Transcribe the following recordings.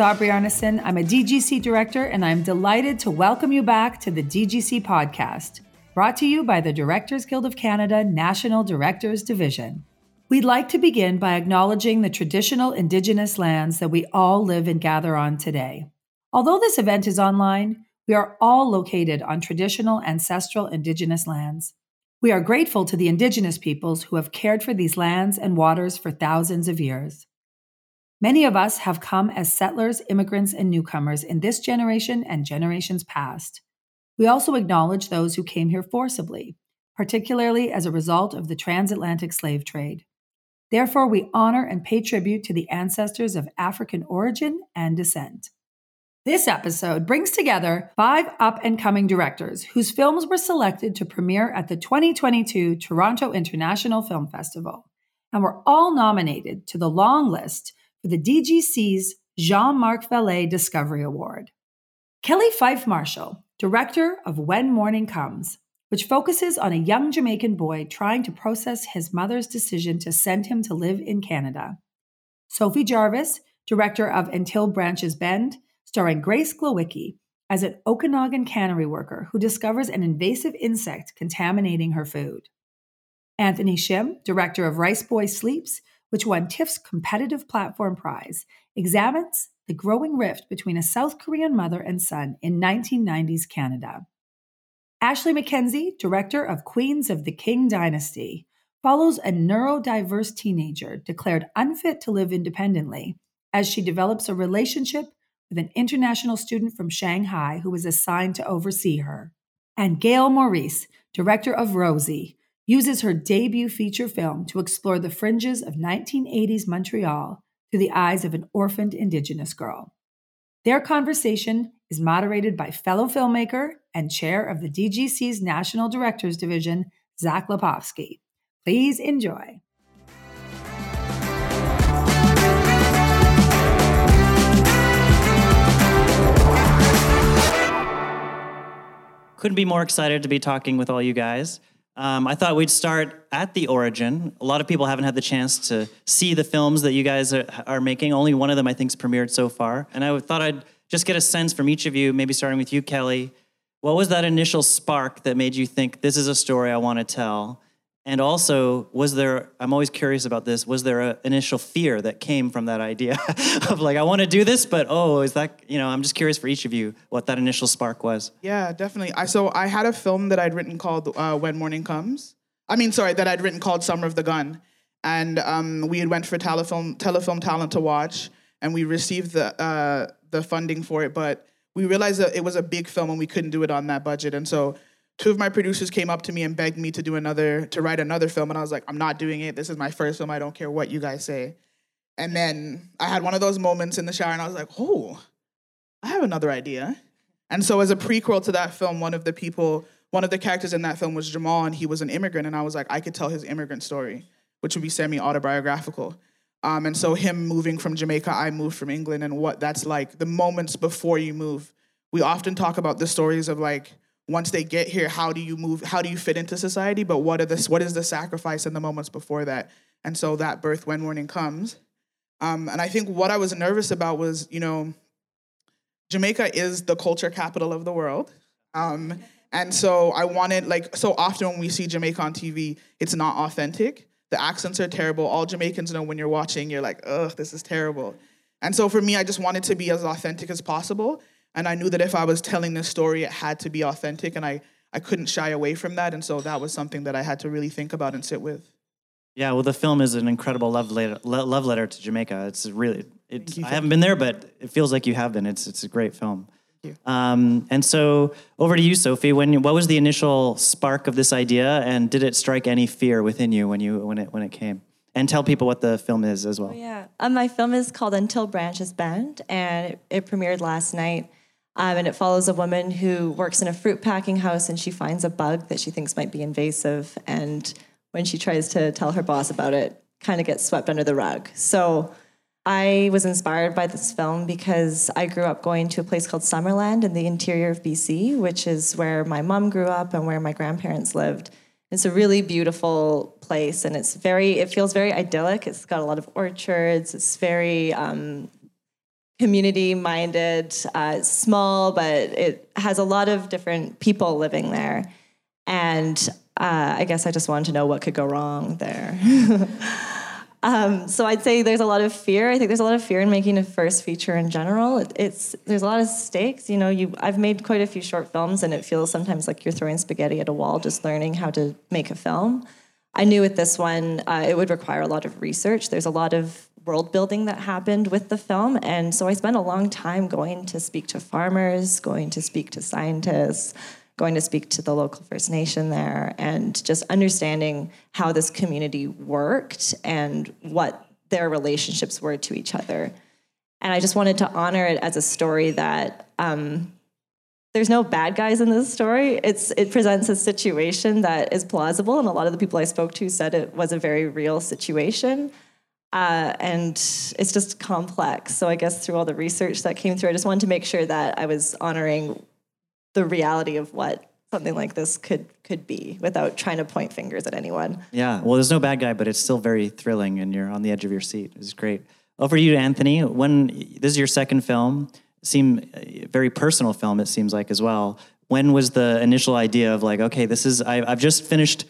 Aubrey Arnason. I'm a DGC director, and I'm delighted to welcome you back to the DGC podcast, brought to you by the Directors Guild of Canada National Directors Division. We'd like to begin by acknowledging the traditional Indigenous lands that we all live and gather on today. Although this event is online, we are all located on traditional ancestral Indigenous lands. We are grateful to the Indigenous peoples who have cared for these lands and waters for thousands of years. Many of us have come as settlers, immigrants, and newcomers in this generation and generations past. We also acknowledge those who came here forcibly, particularly as a result of the transatlantic slave trade. Therefore, we honor and pay tribute to the ancestors of African origin and descent. This episode brings together five up and coming directors whose films were selected to premiere at the 2022 Toronto International Film Festival and were all nominated to the long list for the DGC's Jean Marc Vallée Discovery Award. Kelly Fyffe-Marshall, director of When Morning Comes, which focuses on a young Jamaican boy trying to process his mother's decision to send him to live in Canada. Sophie Jarvis, director of Until Branches Bend, starring Grace Glowicki as an Okanagan cannery worker who discovers an invasive insect contaminating her food. Anthony Shim, director of Riceboy Sleeps, which won TIFF's Competitive Platform Prize, examines the growing rift between a South Korean mother and son in 1990s Canada. Ashley McKenzie, director of Queens of the Qing Dynasty, follows a neurodiverse teenager declared unfit to live independently as she develops a relationship with an international student from Shanghai who is assigned to oversee her. And Gail Maurice, director of Rosie, uses her debut feature film to explore the fringes of 1980s Montreal through the eyes of an orphaned Indigenous girl. Their conversation is moderated by fellow filmmaker and chair of the DGC's National Directors Division, Zach Lipovsky. Please enjoy. Couldn't be more excited to be talking with all you guys. Um, I thought we'd start at the origin. A lot of people haven't had the chance to see the films that you guys are, are making. Only one of them, I think, is premiered so far. And I thought I'd just get a sense from each of you, maybe starting with you, Kelly. What was that initial spark that made you think this is a story I want to tell? And also, was there, I'm always curious about this, was there an initial fear that came from that idea of like, I want to do this, but oh, is that, you know, I'm just curious for each of you what that initial spark was. Yeah, definitely. I, so I had a film that I'd written called uh, When Morning Comes. I mean, sorry, that I'd written called Summer of the Gun. And um, we had went for telefilm, telefilm talent to watch, and we received the, uh, the funding for it, but we realized that it was a big film and we couldn't do it on that budget. And so two of my producers came up to me and begged me to do another to write another film and i was like i'm not doing it. This is my first film. I don't care what you guys say. And then i had one of those moments in the shower and i was like oh i have another idea. And so as a prequel to that film one of the people one of the characters in that film was jamal and he was an immigrant and i was like i could tell his immigrant story which would be semi-autobiographical. Um, and so him moving from jamaica i moved from england and what that's like the moments before you move we often talk about the stories of like once they get here, how do you move? How do you fit into society? But what are? What is the sacrifice in the moments before that? And so that birth when morning comes. Um, and I think what I was nervous about was, you know, Jamaica is the culture capital of the world. Um, and so I wanted, like, so often when we see Jamaica on TV, it's not authentic. The accents are terrible. All Jamaicans know when you're watching, you're like, ugh, this is terrible. And so for me, I just wanted to be as authentic as possible. And I knew that if I was telling this story, it had to be authentic, and I, I couldn't shy away from that. And so that was something that I had to really think about and sit with. Yeah, well, the film is an incredible love letter, love letter to Jamaica. It's really, it's, I haven't been there, but it feels like you have been. It's, it's a great film. Um, and so over to you, Sophie. When what was the initial spark of this idea, and did it strike any fear within you when you when it when it came? and tell people what the film is as well. Yeah, um, my film is called Until Branches Bend, and it, it premiered last night. Um, and it follows a woman who works in a fruit packing house, and she finds a bug that she thinks might be invasive. And when she tries to tell her boss about it, kind of gets swept under the rug. So I was inspired by this film because I grew up going to a place called Summerland in the interior of BC, which is where my mom grew up and where my grandparents lived. It's a really beautiful place, and it's very. It feels very idyllic. It's got a lot of orchards. It's very um, community-minded. Uh, small, but it has a lot of different people living there. And uh, I guess I just wanted to know what could go wrong there. Um, so I'd say there's a lot of fear. I think there's a lot of fear in making a first feature in general. It, it's there's a lot of stakes. You know, you I've made quite a few short films, and it feels sometimes like you're throwing spaghetti at a wall, just learning how to make a film. I knew with this one uh, it would require a lot of research. There's a lot of world building that happened with the film, and so I spent a long time going to speak to farmers, going to speak to scientists going to speak to the local First Nation there and just understanding how this community worked and what their relationships were to each other. And I just wanted to honor it as a story that um, there's no bad guys in this story. It's it presents a situation that is plausible, and a lot of the people I spoke to said it was a very real situation. Uh, and it's just complex. So I guess through all the research that came through, I just wanted to make sure that I was honoring the reality of what something like this could could be without trying to point fingers at anyone. Yeah, well, there's no bad guy, but it's still very thrilling, and you're on the edge of your seat. It's great. Over to you, Anthony. When this is your second film, seem very personal film. It seems like as well. When was the initial idea of like, okay, this is I, I've just finished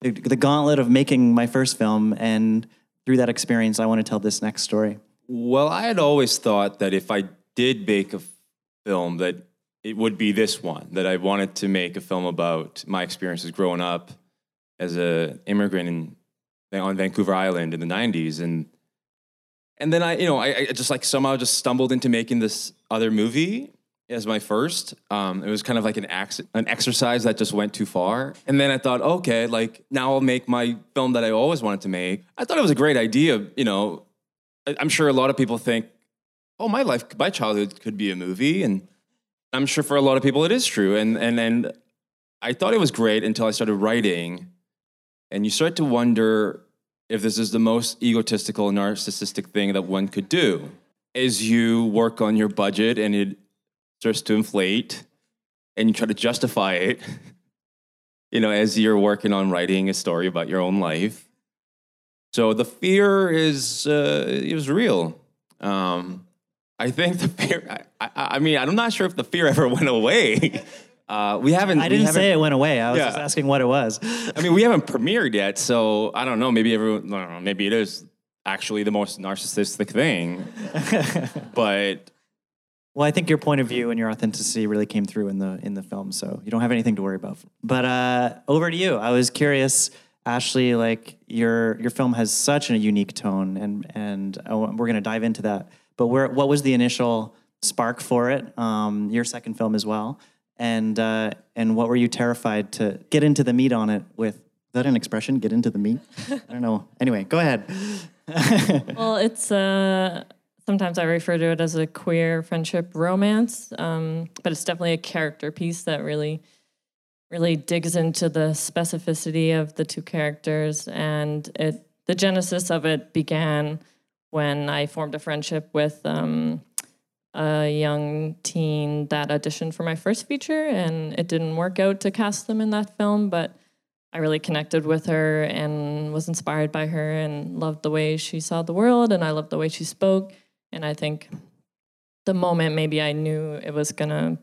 the, the gauntlet of making my first film, and through that experience, I want to tell this next story. Well, I had always thought that if I did make a film that it would be this one that I wanted to make a film about my experiences growing up as an immigrant in, on Vancouver Island in the '90s, and and then I, you know, I, I, just like somehow just stumbled into making this other movie as my first. Um, it was kind of like an ex- an exercise that just went too far, and then I thought, okay, like now I'll make my film that I always wanted to make. I thought it was a great idea. You know, I, I'm sure a lot of people think, oh, my life, my childhood could be a movie, and I'm sure for a lot of people it is true. And and and I thought it was great until I started writing, and you start to wonder if this is the most egotistical, narcissistic thing that one could do. Is you work on your budget and it starts to inflate, and you try to justify it. you know, as you're working on writing a story about your own life. So the fear is uh, it was real. Um, I think the fear. I, I, I, mean, I'm not sure if the fear ever went away. Uh, we haven't. I didn't haven't, say it went away. I was yeah. just asking what it was. I mean, we haven't premiered yet, so I don't know. Maybe everyone. Know, maybe it is actually the most narcissistic thing, but. Well, I think your point of view and your authenticity really came through in the in the film, so you don't have anything to worry about. But uh, over to you. I was curious, Ashley. Like your your film has such a unique tone, and and uh, we're going to dive into that. But where, what was the initial spark for it? Um, your second film as well, and uh, and what were you terrified to get into the meat on it with? Is that an expression? Get into the meat? I don't know. Anyway, go ahead. well, it's uh, sometimes I refer to it as a queer friendship romance, um, but it's definitely a character piece that really really digs into the specificity of the two characters and it the genesis of it began when I formed a friendship with um, a young teen that auditioned for my first feature, and it didn't work out to cast them in that film, but I really connected with her and was inspired by her and loved the way she saw the world, and I loved the way she spoke. And I think the moment maybe I knew it was gonna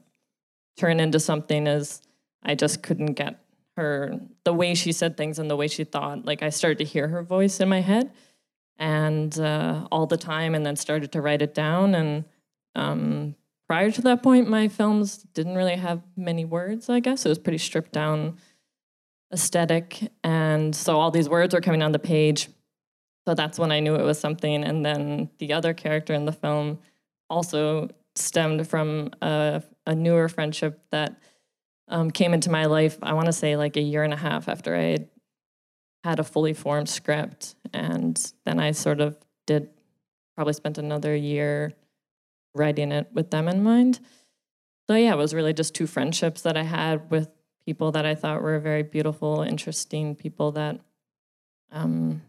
turn into something is I just couldn't get her the way she said things and the way she thought. Like I started to hear her voice in my head and uh, all the time, and then started to write it down. And um, prior to that point, my films didn't really have many words. I guess it was pretty stripped down aesthetic, and so all these words were coming on the page. So that's when I knew it was something. And then the other character in the film also stemmed from a, a newer friendship that um, came into my life. I want to say like a year and a half after I had had a fully formed script. And then I sort of did, probably spent another year writing it with them in mind. So yeah, it was really just two friendships that I had with people that I thought were very beautiful, interesting people that, um,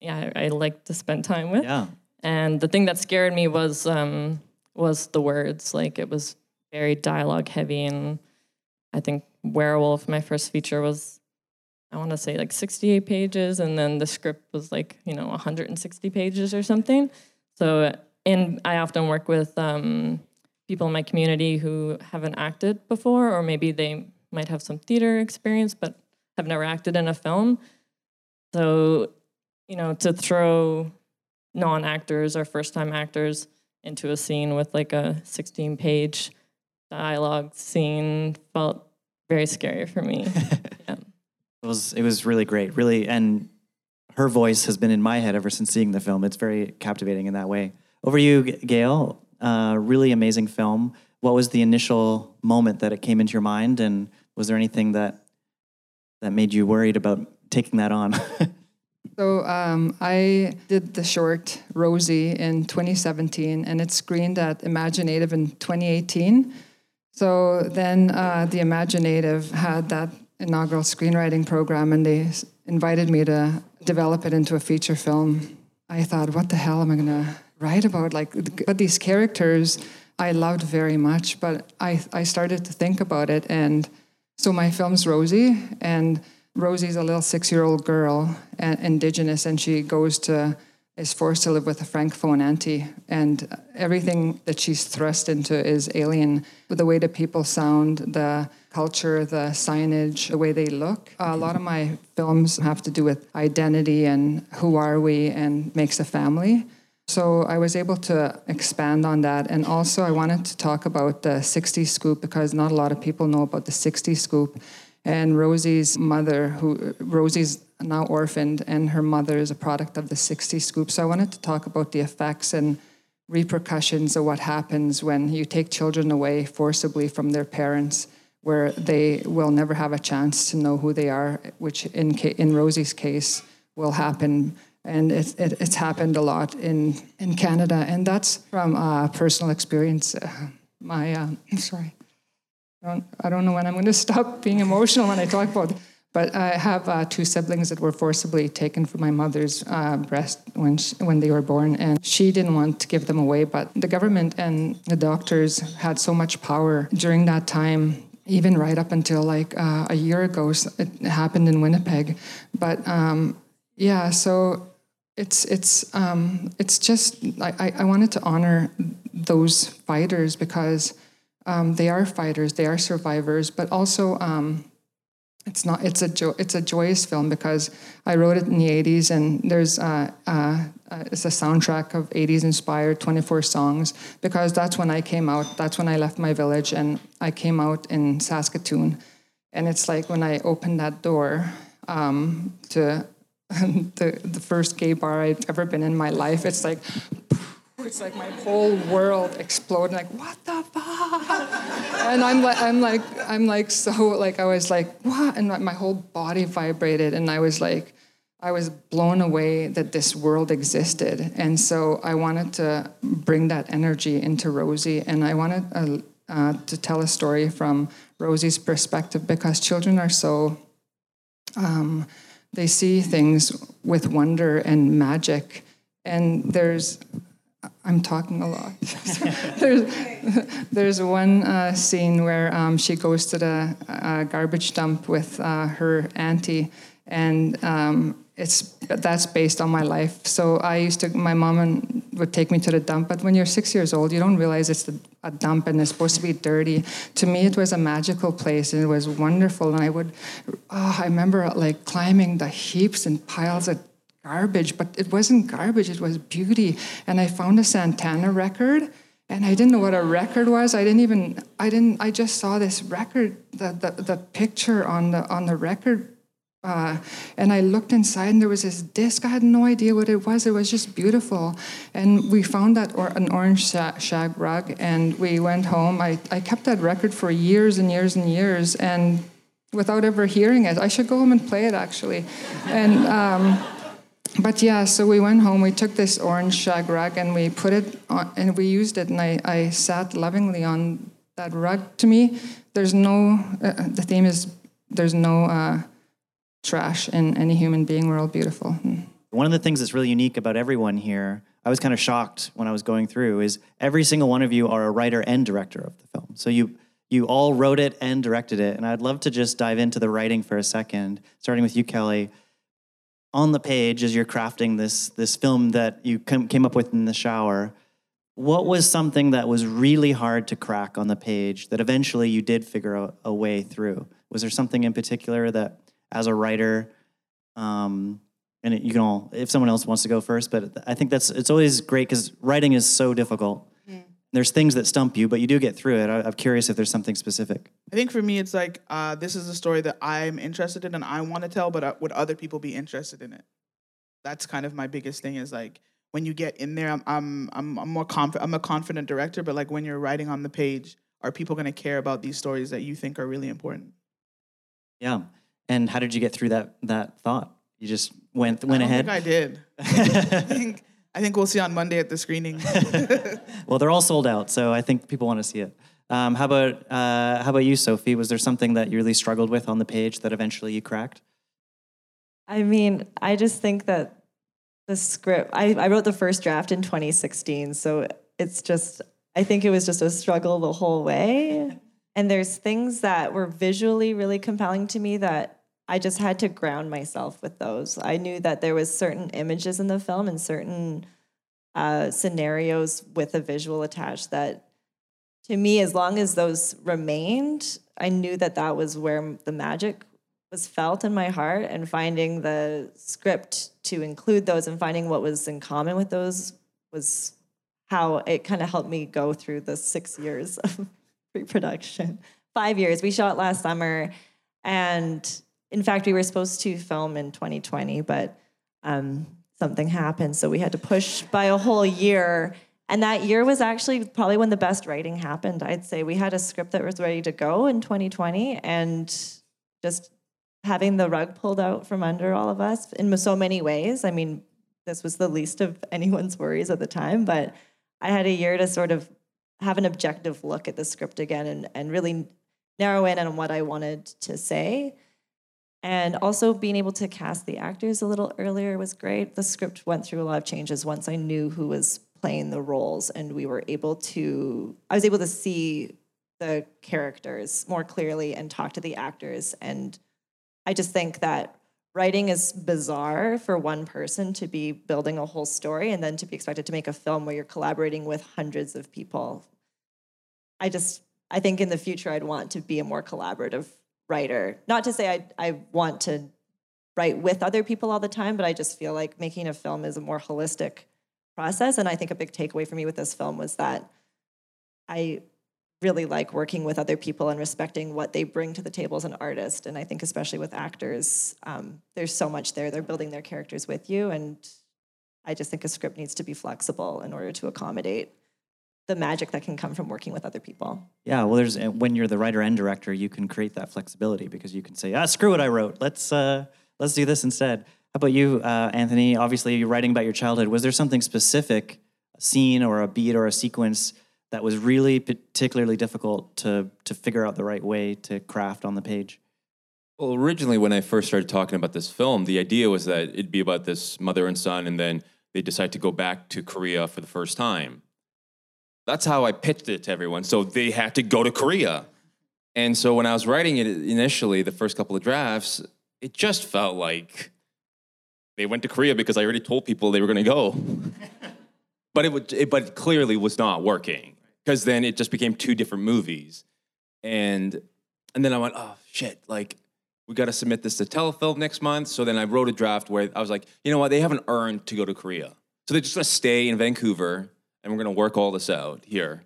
yeah, I, I like to spend time with. Yeah. And the thing that scared me was um, was the words. Like it was very dialogue heavy, and I think Werewolf, my first feature, was I want to say like 68 pages, and then the script was like you know 160 pages or something. So, and I often work with um, people in my community who haven't acted before, or maybe they might have some theater experience but have never acted in a film. So, you know, to throw non actors or first time actors into a scene with like a 16 page dialogue scene felt very scary for me. yeah. It was it was really great, really, and her voice has been in my head ever since seeing the film. It's very captivating in that way. Over you, Gail. Uh, really amazing film. What was the initial moment that it came into your mind, and was there anything that that made you worried about taking that on? So um, I did the short Rosie in 2017, and it screened at imagineNATIVE in 2018. So then uh, the imagineNATIVE had that inaugural screenwriting program, and they invited me to develop it into a feature film. I thought, what the hell am I going to write about? Like, but these characters I loved very much, but I, I started to think about it, and so my film's Rosie, and Rosie's a little six-year-old girl, and indigenous, and she goes to is forced to live with a francophone auntie, and everything that she's thrust into is alien. The way the people sound, the culture, the signage, the way they look. a lot of my films have to do with identity and who are we, and makes a family. So I was able to expand on that. And also, I wanted to talk about the 60 scoop because not a lot of people know about the 60 scoop. And Rosie's mother, who Rosie's now orphaned, and her mother is a product of the 60 scoop. So I wanted to talk about the effects and repercussions of what happens when you take children away forcibly from their parents, where they will never have a chance to know who they are, which in, in Rosie's case will happen and it, it, it's happened a lot in, in Canada, and that's from uh, personal experience. Uh, my, uh, sorry, I don't know when I'm going to stop being emotional when I talk about it. But I have uh, two siblings that were forcibly taken from my mother's uh, breast when she, when they were born, and she didn't want to give them away. But the government and the doctors had so much power during that time even right up until like uh, a year ago. It happened in Winnipeg, but um, yeah. So it's it's um, it's just I- I wanted to honor those fighters because um, they are fighters, they are survivors, but also. Um, it's not. It's a jo- it's a joyous film because I wrote it in the '80s, and there's uh, uh, uh, it's a soundtrack of '80s inspired 24 songs because that's when I came out. That's when I left my village, and I came out in Saskatoon, and it's like when I opened that door um, to the the first gay bar I've ever been in my life. It's like. It's like my whole world exploded. Like what the fuck? And I'm like, I'm like, I'm like, so like, I was like, what? And my- whole body vibrated, and I was like, I was blown away that this world existed. And so I wanted to bring that energy into Rosie, and I wanted uh, uh, to tell a story from Rosie's perspective because children are so um, they see things with wonder and magic. And there's, I'm talking a lot. there's, there's one uh, scene where um, she goes to the uh, garbage dump with uh, her auntie, and um, it's that's based on my life. So I used to, my mom and, would take me to the dump, but when you're six years old, you don't realize it's a, dump and it's supposed to be dirty. To me, it was a magical place and it was wonderful. And I would, oh, I remember like climbing the heaps and piles of garbage, but it wasn't garbage, it was beauty. And I found a Santana record. And I didn't know what a record was. I didn't even. I didn't. I just saw this record, the the, the picture on the on the record uh, and I looked inside, and there was this disc. I had no idea what it was. It was just beautiful. And we found that or an orange sha- shag rug, and we went home. I, I kept that record for years and years and years. And without ever hearing it. I should go home and play it actually. And um, but yeah, so we went home. We took this orange shag rug and we put it on, and we used it. And I, I sat lovingly on that rug. To me, there's no. Uh, the theme is there's no uh, trash in any human being. We're all beautiful. Mm. One of the things that's really unique about everyone here, I was kind of shocked when I was going through, is every single one of you are a writer and director of the film. So you you all wrote it and directed it, and I'd love to just dive into the writing for a second, starting with you, Kelly. On the page, as you're crafting this this film that you came up with in the shower, what was something that was really hard to crack on the page that eventually you did figure out a way through? Was there something in particular that, as a writer, um, and you can all if someone else wants to go first but i think that's it's always great because writing is so difficult. There's things that stump you but you do get through it. I, am curious if there's something specific. I think for me it's like uh, this is a story that i'm interested in and i want to tell but uh, would other people be interested in it? That's kind of my biggest thing is like when you get in there i'm i'm i'm, I'm more confident i'm a confident director but like when you're writing on the page are people going to care about these stories that you think are really important? Yeah. And how did you get through that that thought? You just went went I ahead. I did. I think I think we'll see on Monday at the screening. well, they're all sold out, so I think people want to see it. Um, how about uh, how about you, Sophie? Was there something that you really struggled with on the page that eventually you cracked? I mean, I just think that the script. I, I wrote the first draft in 2016, so it's just. I think it was just a struggle the whole way. And there's things that were visually really compelling to me that I just had to ground myself with those. I knew that there was certain images in the film and certain uh, scenarios with a visual attached that to me as long as those remained i knew that that was where the magic was felt in my heart and finding the script to include those and finding what was in common with those was how it kind of helped me go through the six years of pre-production five years we shot last summer and in fact, we were supposed to film in 2020, but um, something happened. So we had to push by a whole year. And that year was actually probably when the best writing happened. I'd say we had a script that was ready to go in 2020, and just having the rug pulled out from under all of us in so many ways. I mean, this was the least of anyone's worries at the time, but I had a year to sort of have an objective look at the script again and, and really narrow in on what I wanted to say. And also being able to cast the actors a little earlier was great. The script went through a lot of changes once I knew who was playing the roles, and we were able to, I was able to see the characters more clearly and talk to the actors. And I just think that writing is bizarre for one person to be building a whole story and then to be expected to make a film where you're collaborating with hundreds of people. I just, I think in the future, I'd want to be a more collaborative writer. Not to say I, I want to write with other people all the time, but I just feel like making a film is a more holistic process. And I think a big takeaway for me with this film was that I really like working with other people and respecting what they bring to the table as an artist. And I think, especially with actors, um, there's so much there. They're building their characters with you. And I just think a script needs to be flexible in order to accommodate the magic that can come from working with other people. Yeah, well, there's when you're the writer and director, you can create that flexibility because you can say, ah, screw what I wrote. Let's uh, let's do this instead. How about you, uh, Anthony? Obviously, you're writing about your childhood. Was there something specific, a scene or a beat or a sequence that was really particularly difficult to to figure out the right way to craft on the page? Well, originally, when I first started talking about this film, the idea was that it'd be about this mother and son, and then they decide to go back to Korea for the first time that's how I pitched it to everyone. So they had to go to Korea. And so when I was writing it initially, the first couple of drafts, it just felt like they went to Korea because I already told people they were going to go. but it, would, it, but it clearly was not working because then it just became two different movies. And and then I went, oh shit, like we got to submit this to Telefilm next month. So then I wrote a draft where I was like, you know what, they haven't earned to go to Korea. So they're just going to stay in Vancouver and we're going to work all this out here.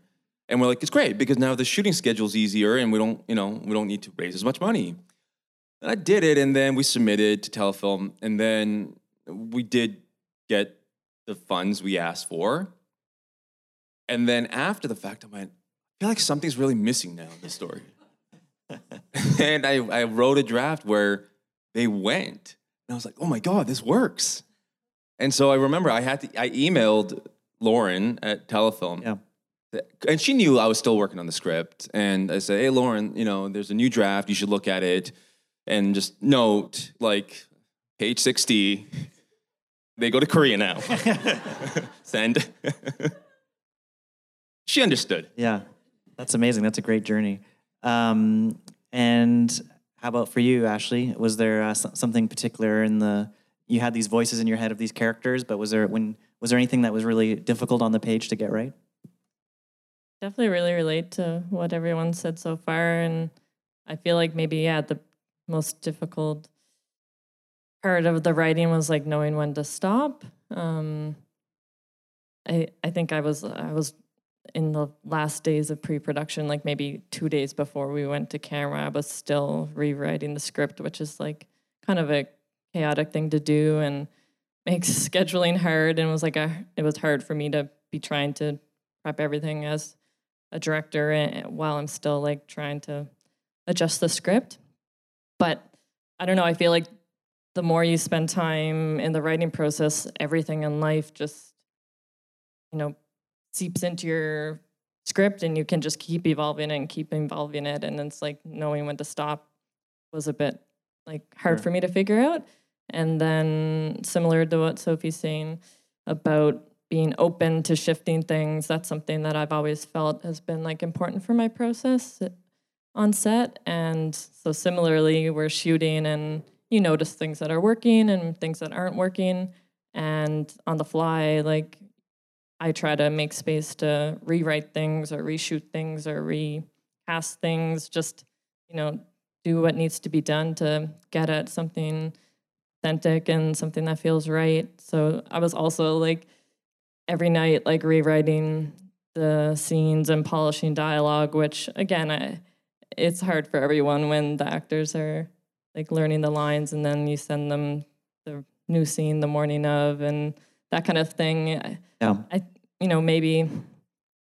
And we're like, it's great because now the shooting schedule's easier and we don't, you know, we don't need to raise as much money. And I did it, and then we submitted to Telefilm, and then we did get the funds we asked for. And then after the fact, I went, I feel like something's really missing now in this story. and I, I wrote a draft where they went. And I was like, oh my God, this works. And so I remember I had to, I emailed Lauren at Telefilm. Yeah. And she knew I was still working on the script. And I said, hey, Lauren, you know, there's a new draft. You should look at it. And just note, like, page 60, they go to Korea now. Send. she understood. Yeah, that's amazing. That's a great journey. Um, and how about for you, Ashley? Was there uh, something particular in the you had these voices in your head of these characters, but was there when was there anything that was really difficult on the page to get right? Definitely really relate to what everyone said so far, and I feel like maybe yeah the most difficult part of the writing was like knowing when to stop. Um, I I think I was I was in the last days of pre-production, like maybe two days before we went to camera, I was still rewriting the script, which is like kind of a chaotic thing to do and makes scheduling hard. And was like a, it was hard for me to be trying to prep everything as a director and, while I'm still like trying to adjust the script. But I don't know. I feel like the more you spend time in the writing process, everything in life just, you know, seeps into your script and you can just keep evolving and keep evolving it. And it's like knowing when to stop was a bit like hard sure. for me to figure out. And then similar to what Sophie's saying about being open to shifting things, that's something that I've always felt has been like important for my process on set. And so similarly, we're shooting and you notice things that are working and things that aren't working. And on the fly, like I try to make space to rewrite things or reshoot things or recast things, just, you know, do what needs to be done to get at something authentic and something that feels right. So I was also like every night like rewriting the scenes and polishing dialogue, which again, I it's hard for everyone when the actors are like learning the lines and then you send them the new scene the morning of and that kind of thing. Yeah. I, you know, maybe,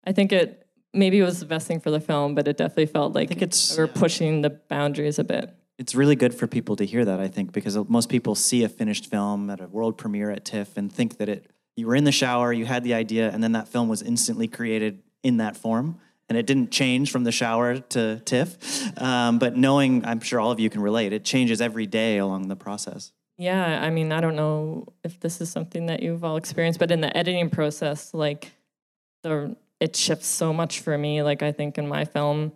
I think it, maybe it was the best thing for the film, but it definitely felt like it's, we're pushing the boundaries a bit. It's really good for people to hear that, I think, because most people see a finished film at a world premiere at TIFF and think that it, you were in the shower, you had the idea, and then that film was instantly created in that form and it didn't change from the shower to TIFF. Um, but knowing, I'm sure all of you can relate, it changes every day along the process. Yeah, I mean, I don't know if this is something that you've all experienced, but in the editing process, like the it shifts so much for me. Like I think in my film,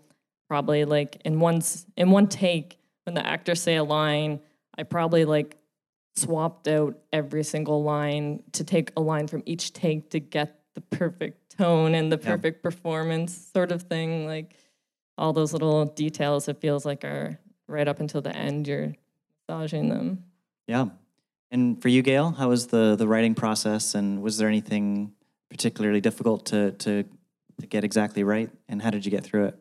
probably like in one in one take, when the actors say a line, I probably like swapped out every single line to take a line from each take to get the perfect tone and the perfect yeah. performance sort of thing. Like all those little details, it feels like are right up until the end. You're massaging them. Yeah. And for you, Gail, how was the the writing process, and was there anything particularly difficult to to to get exactly right? And how did you get through it?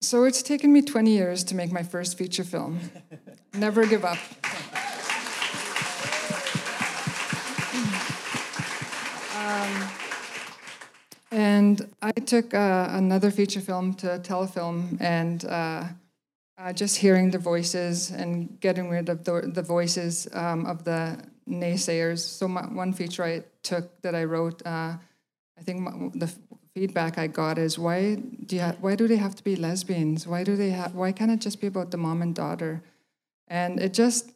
So it's taken me 20 years to make my first feature film. Never give up. Um, and I took uh, another feature film to Telefilm and uh, uh, just hearing the voices and getting rid of the, the voices um, of the naysayers. So my, one feature I took that I wrote, uh, I think my, the feedback I got is why do you why do they have to be lesbians? Why do they have why can't it just be about the mom and daughter? And it just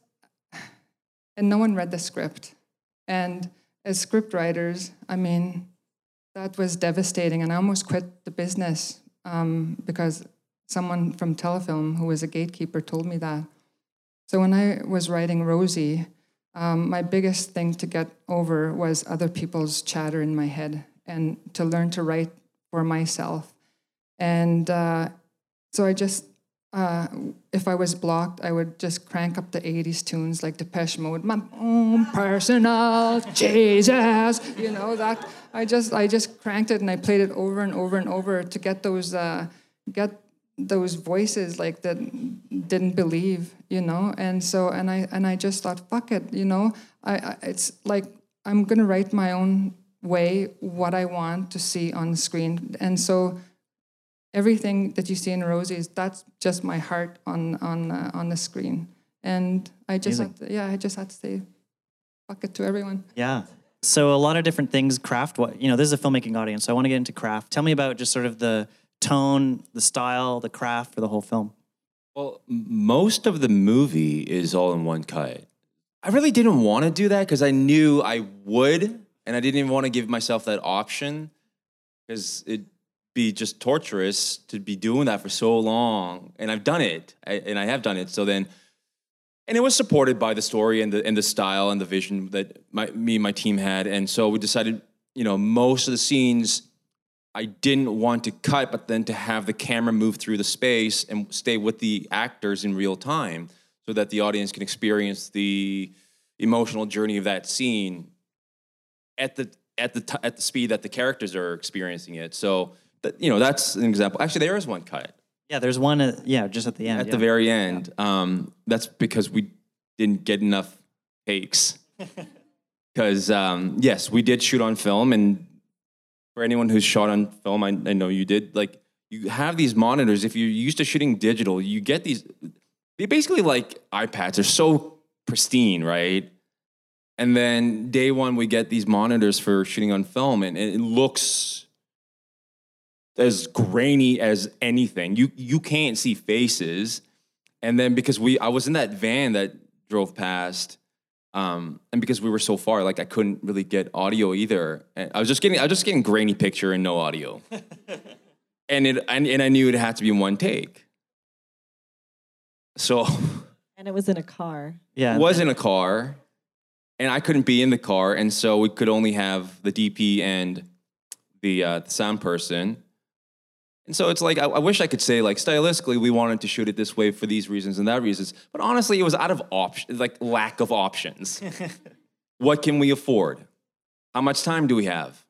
and no one read the script. And as script writers, I mean, that was devastating, and I almost quit the business um, because someone from Telefilm, who was a gatekeeper, told me that. So when I was writing Rosie, um, my biggest thing to get over was other people's chatter in my head and to learn to write for myself. And uh, so I just, uh, if I was blocked, I would just crank up the 80s tunes like Depeche Mode, my own personal Jesus, you know, that. I just, I just cranked it and I played it over and over and over to get those, uh, get those voices like that didn't believe you know and so and i and i just thought fuck it you know i, I it's like i'm gonna write my own way what i want to see on the screen and so everything that you see in Rosie is that's just my heart on on uh, on the screen. And I just Amazing. had to, yeah, I just had to say fuck it to everyone. Yeah. So a lot of different things. Craft. What you know, this is a filmmaking audience, so I want to get into craft. Tell me about just sort of the tone, the style, the craft for the whole film. Well, most of the movie is all in one cut. I really didn't want to do that because I knew I would, and I didn't even want to give myself that option because it'd be just torturous to be doing that for so long. And I've done it, I, and I have done it. So then, and it was supported by the story and the and the style and the vision that my, me and my team had. And so we decided, you know, most of the scenes I didn't want to cut, but then to have the camera move through the space and stay with the actors in real time so that the audience can experience the emotional journey of that scene at the at the t- at the speed that the characters are experiencing it. So that, you know that's an example. Actually, there is one cut Yeah, there's one. At, yeah, just at the end. at yeah. the very end. Um, that's because we didn't get enough takes. Because um, yes, we did shoot on film, and for anyone who's shot on film, I, I know you did. Like you have these monitors. If you're used to shooting digital, you get these. They basically like iPads. They're so pristine, right? And then day one, we get these monitors for shooting on film, and it looks as grainy as anything. You you can't see faces. And then because we I was in that van that drove past, um, and because we were so far, like I couldn't really get audio either. And I was just getting I was just getting grainy picture and no audio. and it and, and I knew it had to be one take. So And it was in a car. yeah. It was in a car, and I couldn't be in the car, and so we could only have the DP and the, uh, the sound person. And so it's like I, I wish I could say like stylistically we wanted to shoot it this way for these reasons and that reasons, but honestly it was out of option, like lack of options. what can we afford? How much time do we have?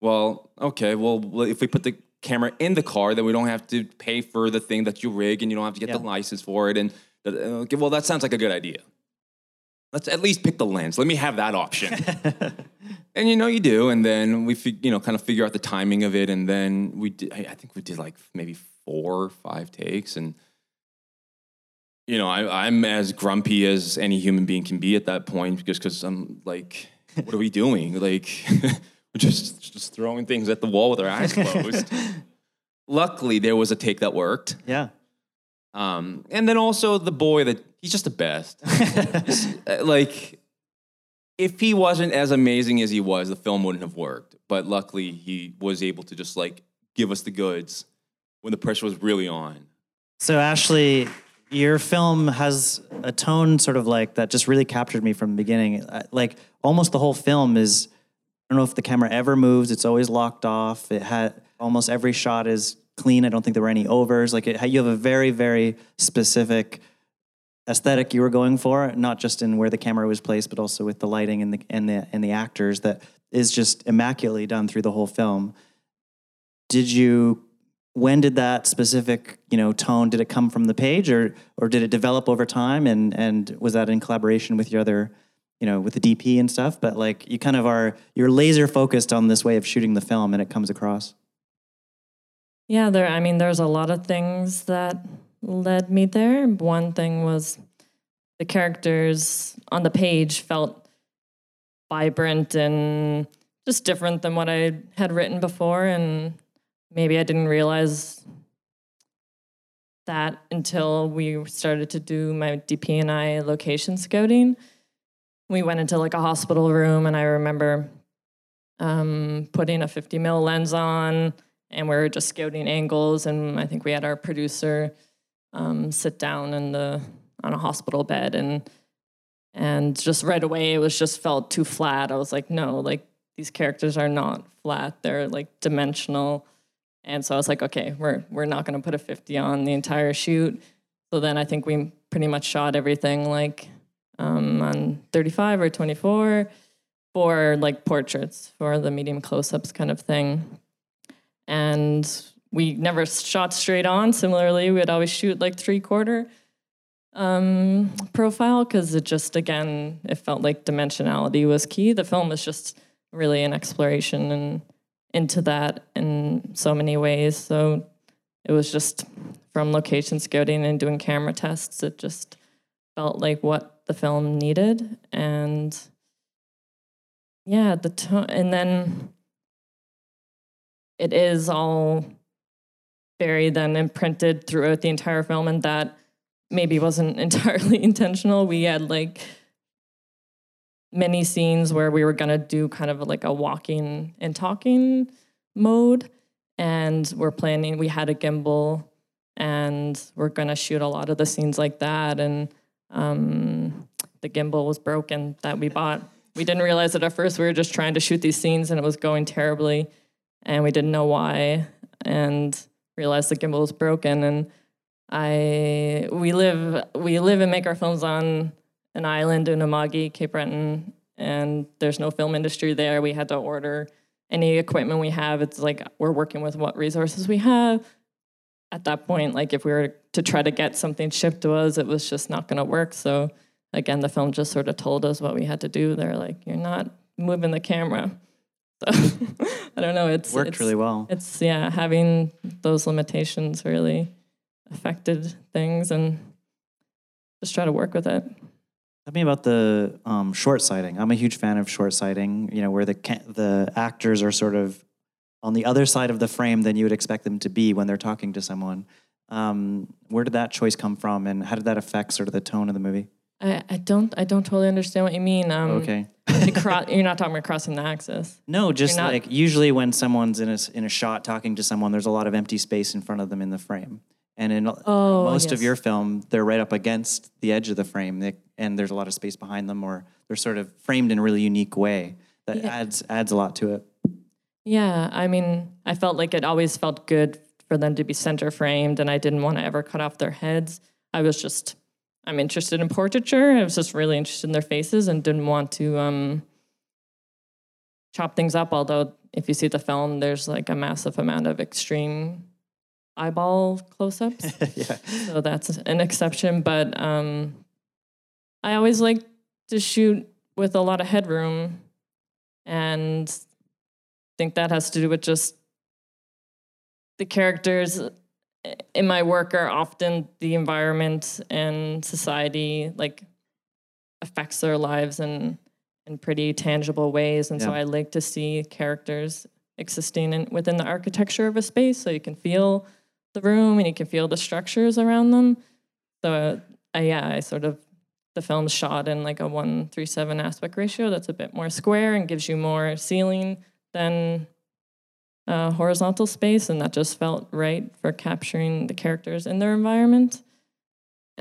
Well, okay, well if we put the camera in the car, then we don't have to pay for the thing that you rig, and you don't have to get the license for it. And uh, okay, well that sounds like a good idea. Let's at least pick the lens. Let me have that option. and you know you do, and then we fig- you know kind of figure out the timing of it, and then we did, I I think we did like maybe four or five takes, and you know I, I'm as grumpy as any human being can be at that point just because I'm like, what are we doing? Like we're just just throwing things at the wall with our eyes closed. Luckily, there was a take that worked. yeah. Um, and then also the boy that he's just the best. Uh, like, if he wasn't as amazing as he was, the film wouldn't have worked. But luckily, he was able to just like give us the goods when the pressure was really on. So Ashley, your film has a tone sort of like that just really captured me from the beginning. Like almost the whole film is I don't know if the camera ever moves, it's always locked off. It had almost every shot is clean. I don't think there were any overs. Like it, you have a very very specific aesthetic you were going for, not just in where the camera was placed, but also with the lighting and the and the and the actors that is just immaculately done through the whole film. Did you when did that specific you know tone did it come from the page or or did it develop over time and and was that in collaboration with your other you know with the DP and stuff but like you kind of are you're laser focused on this way of shooting the film and it comes across Yeah, there. I mean, there's a lot of things that led me there. One thing was the characters on the page felt vibrant and just different than what I had written before, and maybe I didn't realize that until we started to do my DP and I location scouting. We went into like a hospital room, and I remember um, putting a 50 mil lens on and we were just scouting angles and i think we had our producer um, sit down in the on a hospital bed and and just right away it was just felt too flat. I was like no like these characters are not flat. They're like dimensional. And so i was like okay we're we're not going to put a 50 on the entire shoot. So then i think we pretty much shot everything like um, on 35 or 24 for like portraits for the medium close-ups kind of thing. And we never shot straight on. Similarly, we'd always shoot like three quarter um, profile because it just again it felt like dimensionality was key. The film is just really an exploration and into that in so many ways. So it was just from location scouting and doing camera tests. It just felt like what the film needed, and yeah, the tone, and then it is all very then imprinted throughout the entire film, and that maybe wasn't entirely intentional. We had like many scenes where we were gonna do kind of like a walking and talking mode, and we're planning. We had a gimbal, and we're gonna shoot a lot of the scenes like that, and um, the gimbal was broken that we bought. We didn't realize it at first. We were just trying to shoot these scenes, and it was going terribly, and we didn't know why, and realized the gimbal was broken, and I we live we live and make our films on an island in Unama'ki, Cape Breton, and there's no film industry there. We had to order any equipment we have. It's like we're working with what resources we have. At that point, like if we were to try to get something shipped to us, it was just not going to work. So again, the film just sort of told us what we had to do. They're like, "You're not moving the camera." So I don't know. It's Worked it's, really well. It's yeah, having those limitations really affected things, and just try to work with it. Tell me about the um, short siding. I'm a huge fan of short siding. You know, where the the actors are sort of on the other side of the frame than you would expect them to be when they're talking to someone. Um, where did that choice come from, and how did that affect sort of the tone of the movie? I, I don't I don't totally understand what you mean. Um, Okay. you cro- you're not talking about crossing the axis. No, just not- like usually when someone's in a in a shot talking to someone, there's a lot of empty space in front of them in the frame. And in Oh, most of your film, they're right up against the edge of the frame, they, and there's a lot of space behind them, or they're sort of framed in a really unique way that Yeah. adds adds a lot to it. Yeah, I mean, I felt like it always felt good for them to be center framed, and I didn't want to ever cut off their heads. I was just, I'm interested in portraiture. I was just really interested in their faces and didn't want to um, chop things up. Although, if you see the film, there's like a massive amount of extreme eyeball close ups. yeah. so that's an exception. But um, I always like to shoot with a lot of headroom, and I think that has to do with just the characters in my work are often the environment and society like affects their lives in in pretty tangible ways. And so i like to see characters existing in, within the architecture of a space. So you can feel the room and you can feel the structures around them. So uh, yeah i sort of the film's shot in like a 137 aspect ratio that's a bit more square and gives you more ceiling than uh, horizontal space, and that just felt right for capturing the characters in their environment.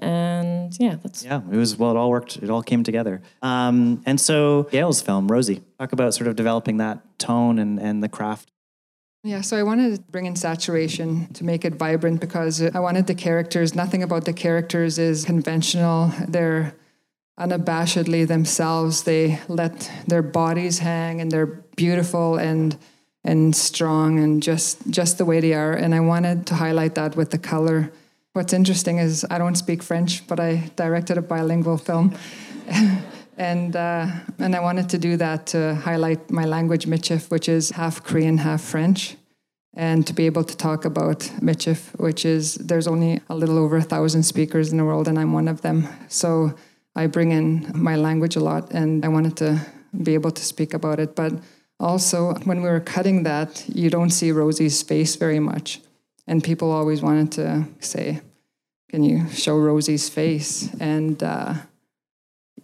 And yeah, that's Yeah, it was well. It all worked. It all came together. Um, and so Gail's film, Rosie, talk about sort of developing that tone and and the craft. Yeah, so I wanted to bring in saturation to make it vibrant because I wanted the characters, nothing about the characters is conventional. They're unabashedly themselves. They let their bodies hang and they're beautiful and and strong and just just the way they are. And I wanted to highlight that with the color. What's interesting is I don't speak French, but I directed a bilingual film. and uh, and I wanted to do that to highlight my language, Michif, which is half Cree, half French, and to be able to talk about Michif, which is there's only a little over a thousand speakers in the world, and I'm one of them. So I bring in my language a lot, and I wanted to be able to speak about it. But also, when we were cutting that, you don't see Rosie's face very much, and people always wanted to say, "Can you show Rosie's face?" and uh,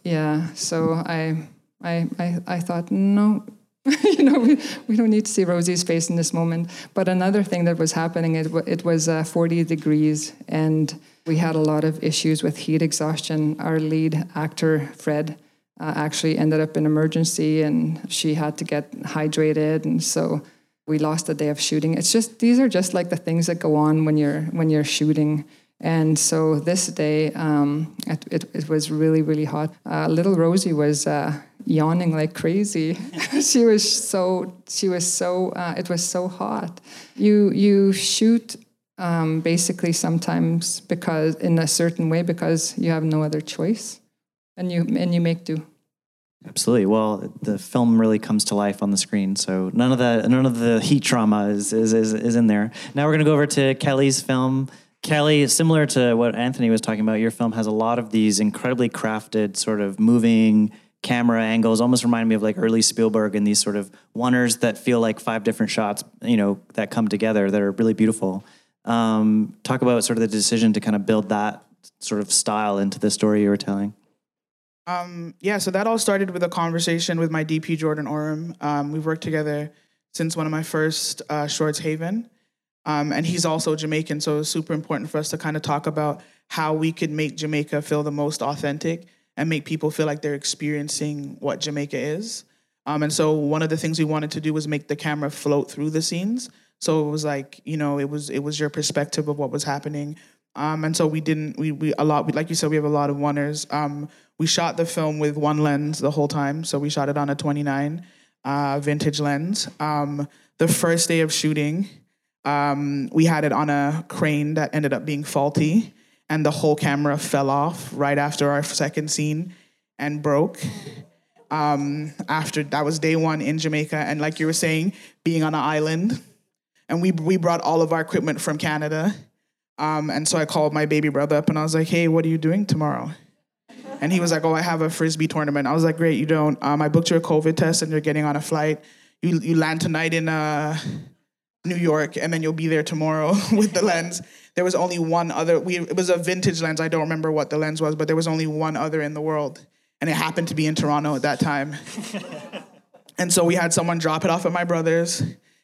yeah, so I, I, I, I thought, no, you know, we, we don't need to see Rosie's face in this moment. But another thing that was happening, it, it was uh, 40 degrees, and we had a lot of issues with heat exhaustion. Our lead actor, Fred, uh, actually ended up in emergency, and she had to get hydrated, and so we lost a day of shooting. It's just these are just like the things that go on when you're when you're shooting. And so this day, um, it, it, it was really, really hot. Uh, little Rosie was uh, yawning like crazy. she was so, she was so, uh, it was so hot. You, you shoot um, basically sometimes because in a certain way because you have no other choice, and you and you make do. Absolutely. Well, the film really comes to life on the screen, so none of the none of the heat trauma is is is, is in there. Now we're going to go over to Kelly's film. Kelly, similar to what Anthony was talking about, your film has a lot of these incredibly crafted, sort of moving camera angles. Almost remind me of like early Spielberg and these sort of oneers that feel like five different shots, you know, that come together that are really beautiful. Um, talk about sort of the decision to kind of build that sort of style into the story you were telling. Um, yeah, so that all started with a conversation with my DP Jordan Oram. Um, we've worked together since one of my first uh, shorts, Haven. Um, and he's also Jamaican, so it was super important for us to kind of talk about how we could make Jamaica feel the most authentic and make people feel like they're experiencing what Jamaica is. Um, and so one of the things we wanted to do was make the camera float through the scenes. So it was like, you know, it was it was your perspective of what was happening. Um, and so we didn't we we a lot we, like you said we have a lot of oneers. Um, we shot the film with one lens the whole time, so we shot it on a 29 uh, vintage lens. Um, the first day of shooting, um, we had it on a crane that ended up being faulty, and the whole camera fell off right after our second scene and broke. Um, after that was day one in Jamaica, and like you were saying, being on an island, and we we brought all of our equipment from Canada, um, and so I called my baby brother up and I was like, "Hey, what are you doing tomorrow?" And he was like, "Oh, I have a frisbee tournament." I was like, "Great, you don't. Um, I booked your COVID test, and you're getting on a flight. You you land tonight in uh, New York, and then you'll be there tomorrow with the lens." There was only one other. We it was a vintage lens. I don't remember what the lens was, but there was only one other in the world, and it happened to be in Toronto at that time. and so we had someone drop it off at my brother's.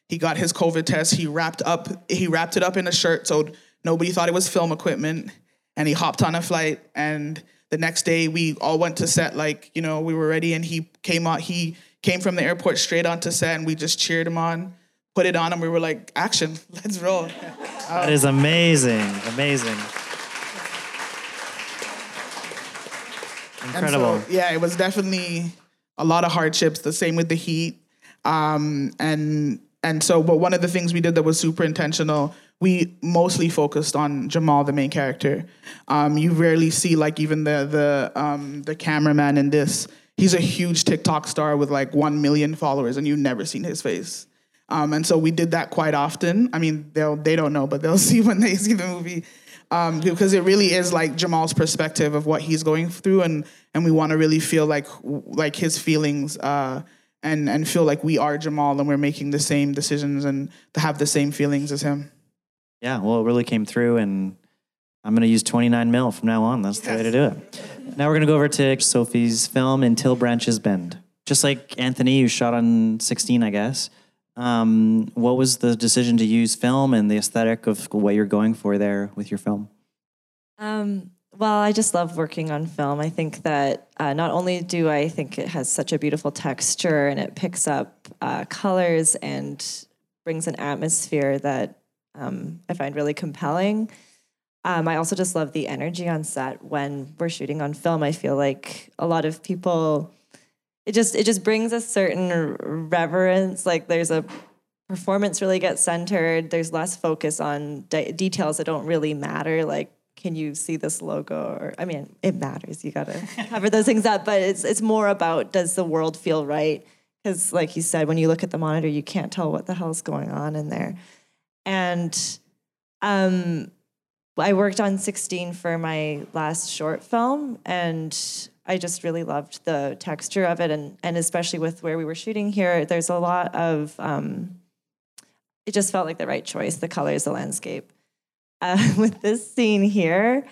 He got his COVID test. He wrapped up. He wrapped it up in a shirt so nobody thought it was film equipment. And he hopped on a flight. And the next day, we all went to set. Like you know, we were ready. And he came out. He came from the airport straight onto set, and we just cheered him on, put it on, and we were like, "Action, let's roll." That is amazing, amazing, incredible. so, yeah, it was definitely a lot of hardships. The same with the heat, um, and and so. But one of the things we did that was super intentional. We mostly focused on Jamal, the main character. Um, you rarely see like even the the um, the cameraman in this. He's a huge TikTok star with like one million followers, and you've never seen his face. Um, and so we did that quite often. I mean, they'll they don't know, but they'll see when they see the movie um, because it really is like Jamal's perspective of what he's going through, and and we want to really feel like like his feelings, uh, and and feel like we are Jamal and we're making the same decisions and to have the same feelings as him. Yeah, well, it really came through, and I'm going to use 29 mil from now on. That's the way to do it. Now we're going to go over to Sophie's film Until Branches Bend. Just like Anthony, you shot on 16, I guess. Um, what was the decision to use film and the aesthetic of what you're going for there with your film? Um, well, I just love working on film. I think that uh, not only do I think it has such a beautiful texture and it picks up uh, colors and brings an atmosphere that um, I find really compelling. Um, I also just love the energy on set when we're shooting on film. I feel like a lot of people, it just it just brings a certain reverence. Like there's a performance really gets centered. There's less focus on de- details that don't really matter. Like can you see this logo? Or I mean, it matters. You gotta cover those things up. But it's it's more about does the world feel right? Because like you said, when you look at the monitor, you can't tell what the hell's going on in there. And um, I worked on 16 for my last short film, and I just really loved the texture of it, and and especially with where we were shooting here, there's a lot of. Um, it just felt like the right choice. The colors, the landscape. Uh, with this scene here,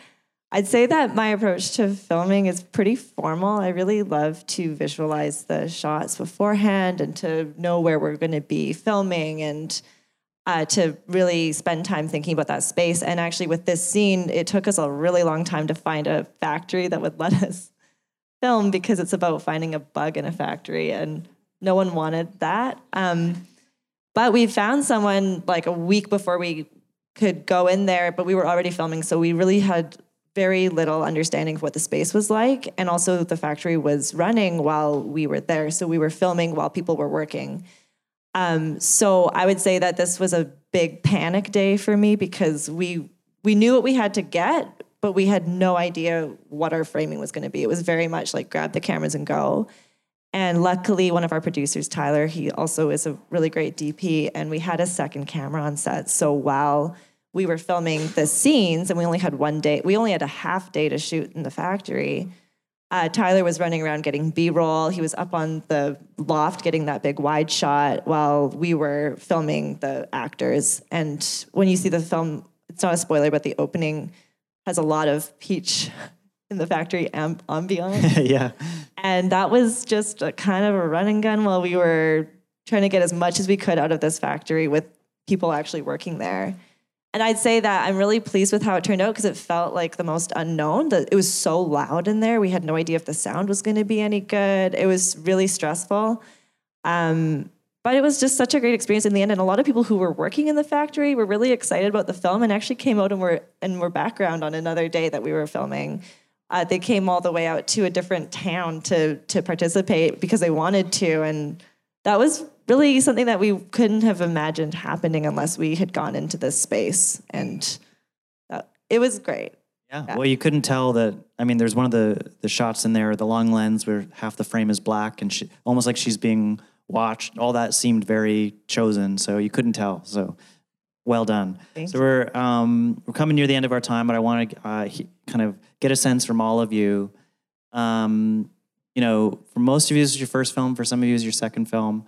I'd say that my approach to filming is pretty formal. I really love to visualize the shots beforehand and to know where we're going to be filming and uh, to really spend time thinking about that space. And actually, with this scene, it took us a really long time to find a factory that would let us film because it's about finding a bug in a factory, and no one wanted that. Um, but we found someone like a week before we could go in there, but we were already filming, so we really had very little understanding of what the space was like, and also the factory was running while we were there, so we were filming while people were working. Um, so I would say that this was a big panic day for me because we we knew what we had to get, but we had no idea what our framing was going to be. It was very much like grab the cameras and go. And luckily, one of our producers, Tyler, he also is a really great DP, and we had a second camera on set. So while we were filming the scenes, and we only had one day, we only had a half day to shoot in the factory. Uh, Tyler was running around getting B roll. He was up on the loft getting that big wide shot while we were filming the actors. And when you see the film, it's not a spoiler, but the opening has a lot of peach in the factory amb- ambiance. yeah. And that was just a kind of a run and gun while we were trying to get as much as we could out of this factory with people actually working there. And I'd say that I'm really pleased with how it turned out because it felt like the most unknown. That it was so loud in there. We had no idea if the sound was going to be any good. It was really stressful. Um, but it was just such a great experience in the end. And a lot of people who were working in the factory were really excited about the film and actually came out and were and were background on another day that we were filming. Uh, they came all the way out to a different town to to participate because they wanted to, and that was really something that we couldn't have imagined happening unless we had gone into this space. And that, it was great. Yeah. Yeah. Well, you couldn't tell that. I mean, there's one of the the shots in there, the long lens where half the frame is black, and she, almost like she's being watched. All that seemed very chosen, so you couldn't tell. So, well done. Thank so we're um, we're coming near the end of our time, but I want to uh, he, kind of get a sense from all of you. Um, you know, for most of you, this is your first film. For some of you, is your second film.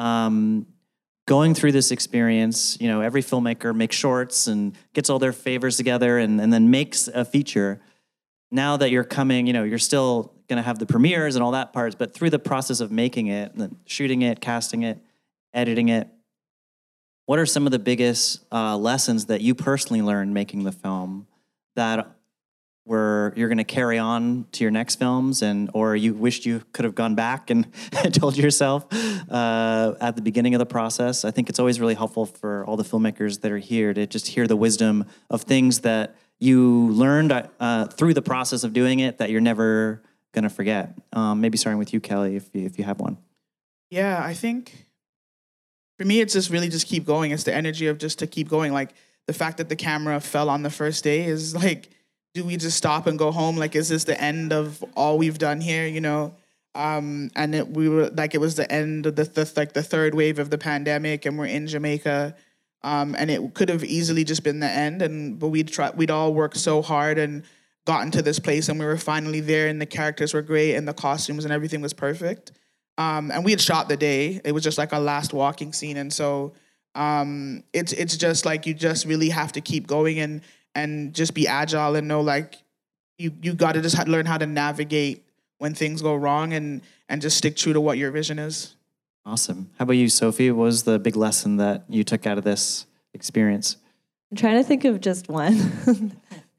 Um, going through this experience, you know, every filmmaker makes shorts and gets all their favors together and, and then makes a feature. Now that you're coming, you know, you're still going to have the premieres and all that parts, but through the process of making it, shooting it, casting it, editing it, what are some of the biggest uh, lessons that you personally learned making the film that were you're going to carry on to your next films and or you wished you could have gone back and told yourself uh, at the beginning of the process i think it's always really helpful for all the filmmakers that are here to just hear the wisdom of things that you learned uh, through the process of doing it that you're never going to forget um, maybe starting with you kelly if you, if you have one Yeah, I think for me, it's just really just keep going. It's the energy of just to keep going. Like the fact that the camera fell on the first day is like, do we just stop and go home? Like, is this the end of all we've done here? You know, um, and it, we were like, it was the end of the, the like the third wave of the pandemic, and we're in Jamaica. Um, and it could have easily just been the end, and but we'd try, we'd all worked so hard and gotten to this place, and we were finally there, and the characters were great, and the costumes and everything was perfect. Um, and we had shot the day. It was just like our last walking scene, and so um, it's it's just like you just really have to keep going and and just be agile and know like you you got to just ha- learn how to navigate when things go wrong and and just stick true to what your vision is. awesome how about you sophie what was the big lesson that you took out of this experience I'm trying to think of just one.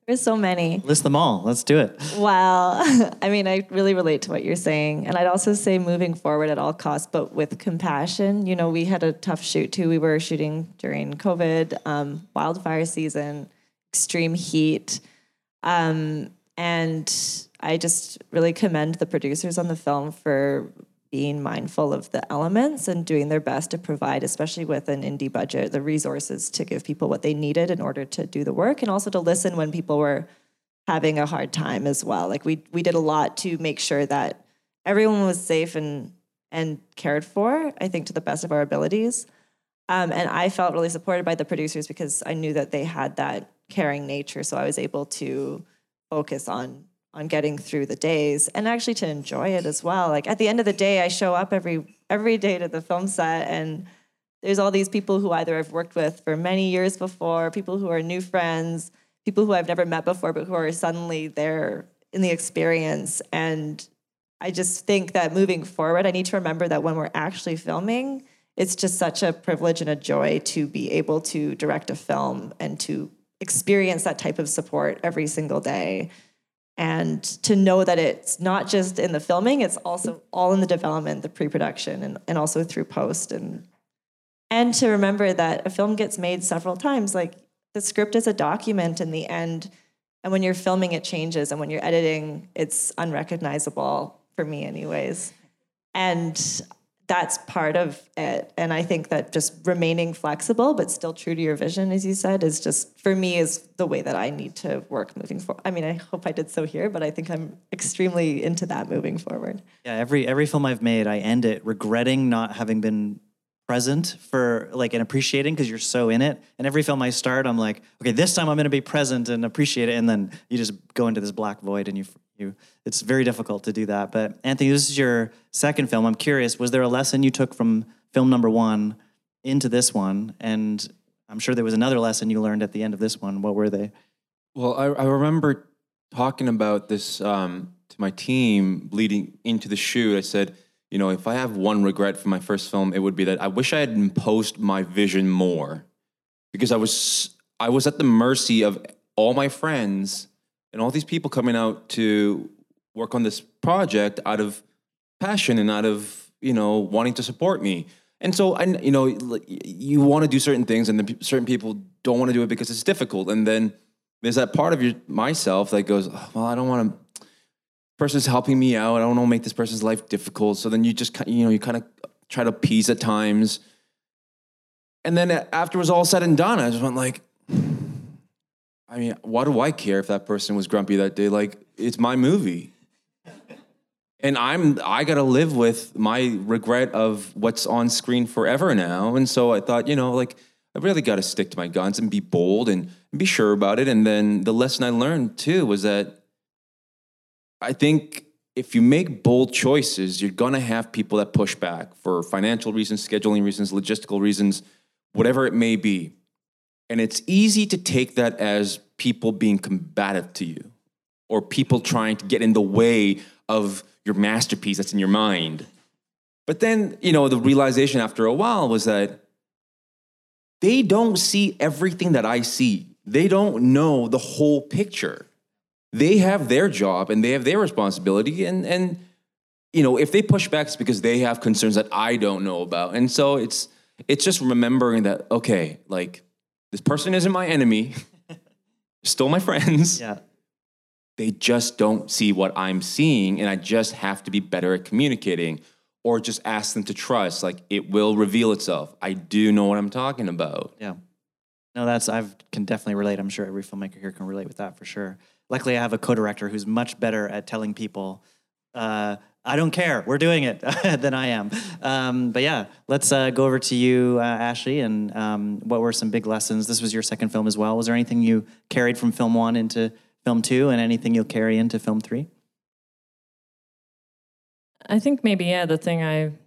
There's so many. list them all let's do it Well, I mean, I really relate to what you're saying. And I'd also say moving forward at all costs, but with compassion. You know, we had a tough shoot too. We were shooting during COVID, um, wildfire season, extreme heat. Um, and I just really commend the producers on the film for being mindful of the elements and doing their best to provide, especially with an indie budget, the resources to give people what they needed in order to do the work and also to listen when people were having a hard time as well. Like we we did a lot to make sure that everyone was safe and and cared for. I think to the best of our abilities. Um, and I felt really supported by the producers because I knew that they had that caring nature. So I was able to focus on on getting through the days and actually to enjoy it as well. Like at the end of the day, I show up every every day to the film set and there's all these people who either I've worked with for many years before, people who are new friends, people who I've never met before, but who are suddenly there in the experience. And I just think that moving forward, I need to remember that when we're actually filming, it's just such a privilege and a joy to be able to direct a film and to experience that type of support every single day. And to know that it's not just in the filming, it's also all in the development, the pre-production, and, and also through post. And and to remember that a film gets made several times. Like the script is a document in the end. And when you're filming, it changes. And when you're editing, it's unrecognizable for me, anyways. And that's part of it. And I think that just remaining flexible but still true to your vision, as you said, is just for me is the way that I need to work moving forward. I mean, I hope I did so here, but I think I'm extremely into that moving forward. Yeah, every every film I've made, I end it regretting not having been present for like and appreciating because you're so in it. And every film I start, I'm like, okay, this time I'm going to be present and appreciate it, and then you just go into this black void and you you. It's very difficult to do that. But Anthony, this is your second film. I'm curious, was there a lesson you took from film number one into this one? And I'm sure there was another lesson you learned at the end of this one. What were they? Well, I, I remember talking about this um, to my team leading into the shoot. I said, you know, if I have one regret for my first film, it would be that I wish I had imposed my vision more, because I was I was at the mercy of all my friends and all these people coming out to work on this project out of passion and out of you know wanting to support me. And so i you know you want to do certain things and then certain people don't want to do it because it's difficult. And then there's that part of your myself that goes oh, well i don't want to person's helping me out. I don't want to make this person's life difficult. So then you just you know you kind of try to appease at times. And then after it was all said and done i just went like I mean, why do I care if that person was grumpy that day? Like, it's my movie. and I'm I gotta live with my regret of what's on screen forever now. And so I thought, you know, like I really gotta stick to my guns and be bold and, be sure about it. And then the lesson I learned too was that I think if you make bold choices, you're gonna have people that push back for financial reasons, scheduling reasons, logistical reasons, whatever it may be. And it's easy to take that as people being combative to you or people trying to get in the way of your masterpiece that's in your mind. But then, you know, the realization after a while was that they don't see everything that I see. They don't know the whole picture. They have their job and they have their responsibility. And, and you know, if they push back, it's because they have concerns that I don't know about. And so it's, it's just remembering that, okay, like, this person isn't my enemy, still my friends. Yeah. They just don't see what I'm seeing, and I just have to be better at communicating or just ask them to trust. Like it will reveal itself. I do know what I'm talking about. Yeah. No, that's I can definitely relate. I'm sure every filmmaker here can relate with that for sure. Luckily, I have a co-director who's much better at telling people uh, I don't care. We're doing it than I am. Um, but yeah, let's uh, go over to you, uh, Ashley. And um, what were some big lessons? This was your second film as well. Was there anything you carried from film one into film two, and anything you'll carry into film three? I think maybe yeah. The thing I'm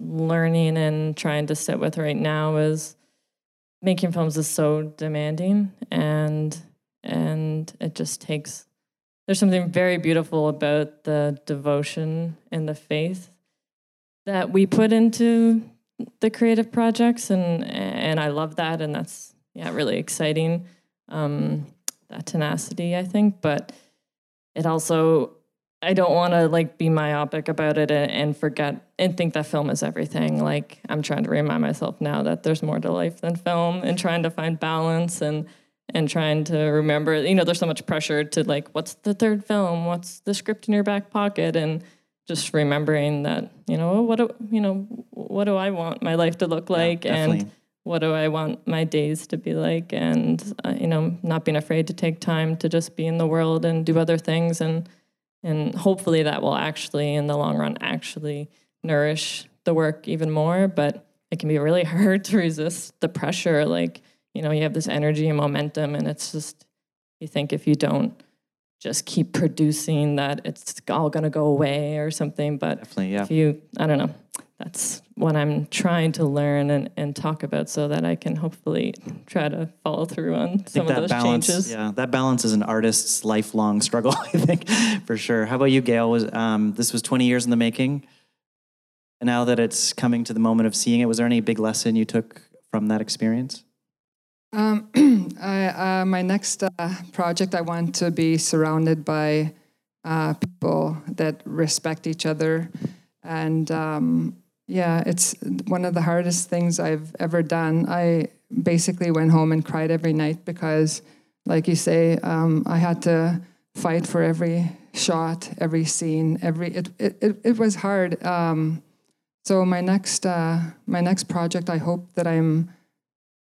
learning and trying to sit with right now is making films is so demanding, and and it just takes there's something very beautiful about the devotion and the faith that we put into the creative projects and and I love that and that's yeah really exciting um, that tenacity I think. But it also I don't want to like be myopic about it and, and, forget and think that film is everything. Like I'm trying to remind myself now that there's more to life than film and trying to find balance and and trying to remember you know there's so much pressure to like what's the third film? What's the script in your back pocket? And just remembering that you know what do you know what do i want my life to look like? Yeah, and what do i want my days to be like? And uh, you know not being afraid to take time to just be in the world and do other things. And and hopefully that will actually in the long run actually nourish the work even more. But it can be really hard to resist the pressure like you know, you have this energy and momentum, and it's just, you think if you don't just keep producing that it's all going to go away or something. But Definitely, yeah. if you, I don't know, that's what I'm trying to learn and, and talk about so that I can hopefully try to follow through on some of those balance, changes. Yeah, that balance is an artist's lifelong struggle, I think, for sure. How about you, Gail? Was um, this was 20 years in the making? And now that it's coming to the moment of seeing it, was there any big lesson you took from that experience? Um, I, uh, my next uh, project, I want to be surrounded by uh, people that respect each other. And um, yeah, it's one of the hardest things I've ever done. I basically went home and cried every night because, like you say, um, I had to fight for every shot, every scene, every. It it it, it was hard. Um, so my next uh, my next project, I hope that I'm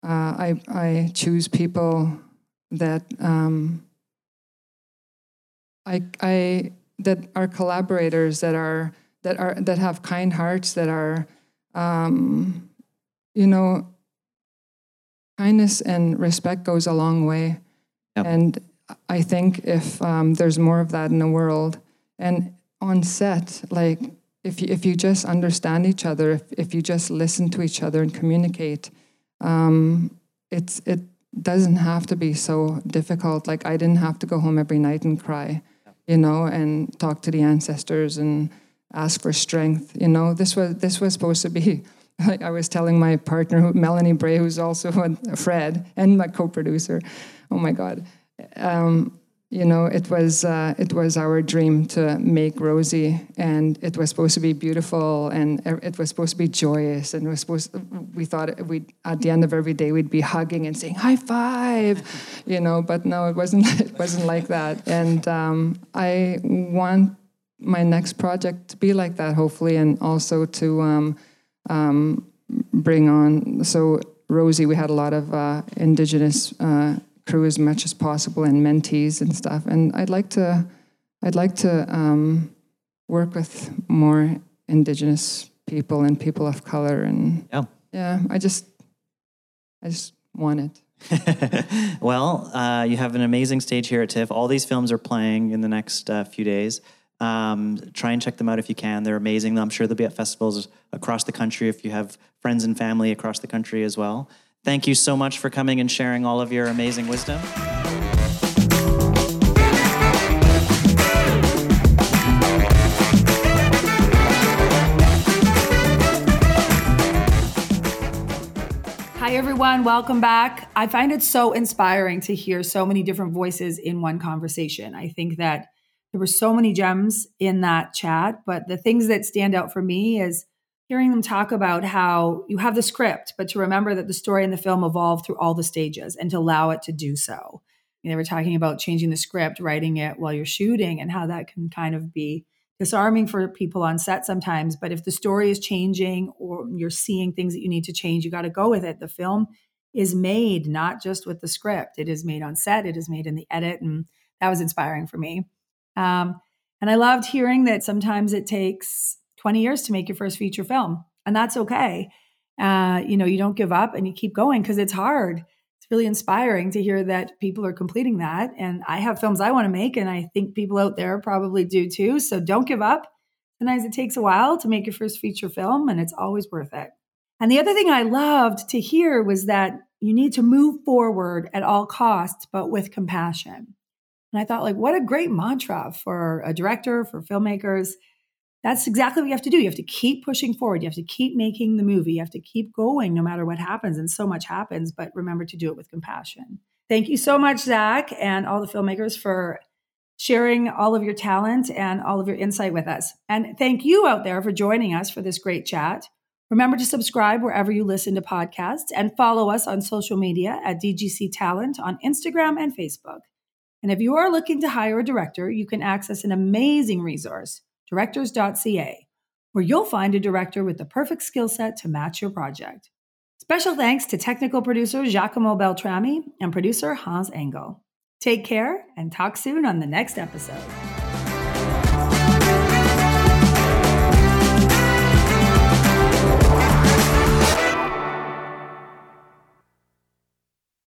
uh, I I choose people that um, I I that are collaborators that are that are that have kind hearts that are um, you know kindness and respect goes a long way Yep. and i think if um, there's more of that in the world and on set like if you, if you just understand each other if, if you just listen to each other and communicate um, it's it doesn't have to be so difficult. Like i didn't have to go home every night and cry you know and talk to the ancestors and ask for strength you know. This was this was supposed to be like i was telling my partner melanie bray who's also a fred and my co-producer. Oh my god. Um, you know it was uh, it was our dream to make rosie and it was supposed to be beautiful and it was supposed to be joyous and was supposed we thought we at the end of every day we'd be hugging and saying high five you know but no it wasn't it wasn't like that. And um, i want my next project to be like that hopefully and also to um, um, bring on so rosie we had a lot of uh, indigenous uh, crew as much as possible and mentees and stuff and i'd like to i'd like to um, work with more indigenous people and people of color and Yeah. yeah i just i just want it well, uh, you have an amazing stage here at TIFF. All these films are playing in the next uh, few days. Um, try and check them out if you can. They're amazing. I'm sure they'll be at festivals across the country if you have friends and family across the country as well. Thank you so much for coming and sharing all of your amazing wisdom. Hi, everyone. Welcome back. I find it so inspiring to hear so many different voices in one conversation. I think that there were so many gems in that chat, but the things that stand out for me is hearing them talk about how you have the script, but to remember that the story in the film evolved through all the stages and to allow it to do so. They were talking about changing the script, writing it while you're shooting, and how that can kind of be disarming for people on set sometimes. But if the story is changing or you're seeing things that you need to change, you got to go with it. The film is made not just with the script, it is made on set, it is made in the edit. And that was inspiring for me. Um, and I loved hearing that sometimes it takes 20 years to make your first feature film, and that's okay. Uh, you know, you don't give up and you keep going because it's hard. It's really inspiring to hear that people are completing that. And I have films I want to make, and I think people out there probably do too. So don't give up. Sometimes it takes a while to make your first feature film, and it's always worth it. And the other thing I loved to hear was that you need to move forward at all costs, but with compassion. And I thought, like, what a great mantra for a director, for filmmakers. That's exactly what you have to do. You have to keep pushing forward. You have to keep making the movie. You have to keep going no matter what happens. And so much happens, but remember to do it with compassion. Thank you so much, Zach, and all the filmmakers for sharing all of your talent and all of your insight with us. And thank you out there for joining us for this great chat. Remember to subscribe wherever you listen to podcasts and follow us on social media at DGC Talent on Instagram and Facebook. And if you are looking to hire a director, you can access an amazing resource, directors.ca, where you'll find a director with the perfect skill set to match your project. Special thanks to technical producer Giacomo Beltrami and producer Hans Engel. Take care and talk soon on the next episode.